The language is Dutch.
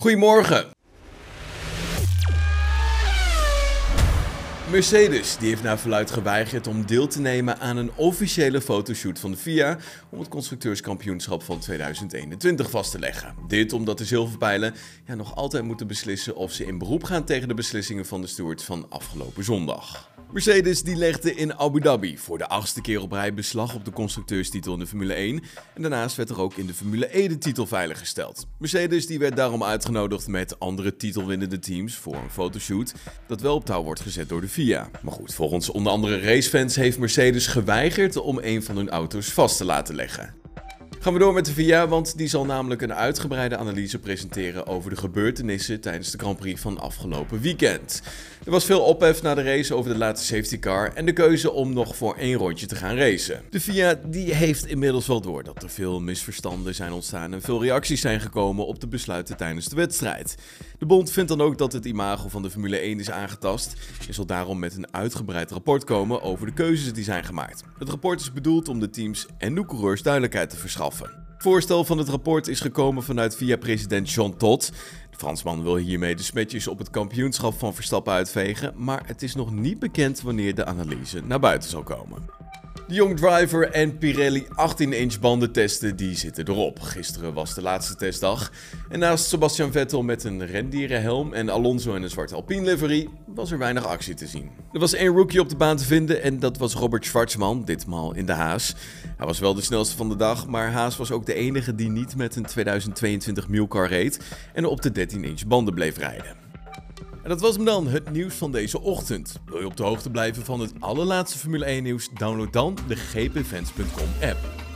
Goedemorgen. Mercedes die heeft naar verluid geweigerd om deel te nemen aan een officiële fotoshoot van de FIA om het constructeurskampioenschap van 2021 vast te leggen. Dit omdat de zilverpijlen ja, nog altijd moeten beslissen of ze in beroep gaan tegen de beslissingen van de stewards van afgelopen zondag. Mercedes die legde in Abu Dhabi voor de achtste keer op rij beslag op de constructeurstitel in de Formule 1 en daarnaast werd er ook in de Formule E de titel veiliggesteld. Mercedes die werd daarom uitgenodigd met andere titelwinnende teams voor een fotoshoot dat wel op touw wordt gezet door de FIA. Maar goed, volgens onder andere racefans heeft Mercedes geweigerd om een van hun auto's vast te laten leggen. Gaan we door met de VIA, want die zal namelijk een uitgebreide analyse presenteren over de gebeurtenissen tijdens de Grand Prix van afgelopen weekend. Er was veel ophef na de race over de laatste safety car en de keuze om nog voor één rondje te gaan racen. De FIA die heeft inmiddels wel door dat er veel misverstanden zijn ontstaan en veel reacties zijn gekomen op de besluiten tijdens de wedstrijd. De bond vindt dan ook dat het imago van de Formule 1 is aangetast en zal daarom met een uitgebreid rapport komen over de keuzes die zijn gemaakt. Het rapport is bedoeld om de teams en de coureurs duidelijkheid te verschaffen. Het voorstel van het rapport is gekomen vanuit via president Jean Todt. De Fransman wil hiermee de smetjes op het kampioenschap van Verstappen uitvegen, maar het is nog niet bekend wanneer de analyse naar buiten zal komen. De Young Driver en Pirelli 18-inch banden testen, die zitten erop. Gisteren was de laatste testdag. En naast Sebastian Vettel met een rendierenhelm en Alonso in een zwarte Alpine livery, was er weinig actie te zien. Er was één rookie op de baan te vinden en dat was Robert Schwarzman, ditmaal in de Haas. Hij was wel de snelste van de dag, maar Haas was ook de enige die niet met een 2022 Milcar reed en op de 13-inch banden bleef rijden. En dat was hem dan, het nieuws van deze ochtend. Wil je op de hoogte blijven van het allerlaatste Formule 1 nieuws? Download dan de gpfans.com app.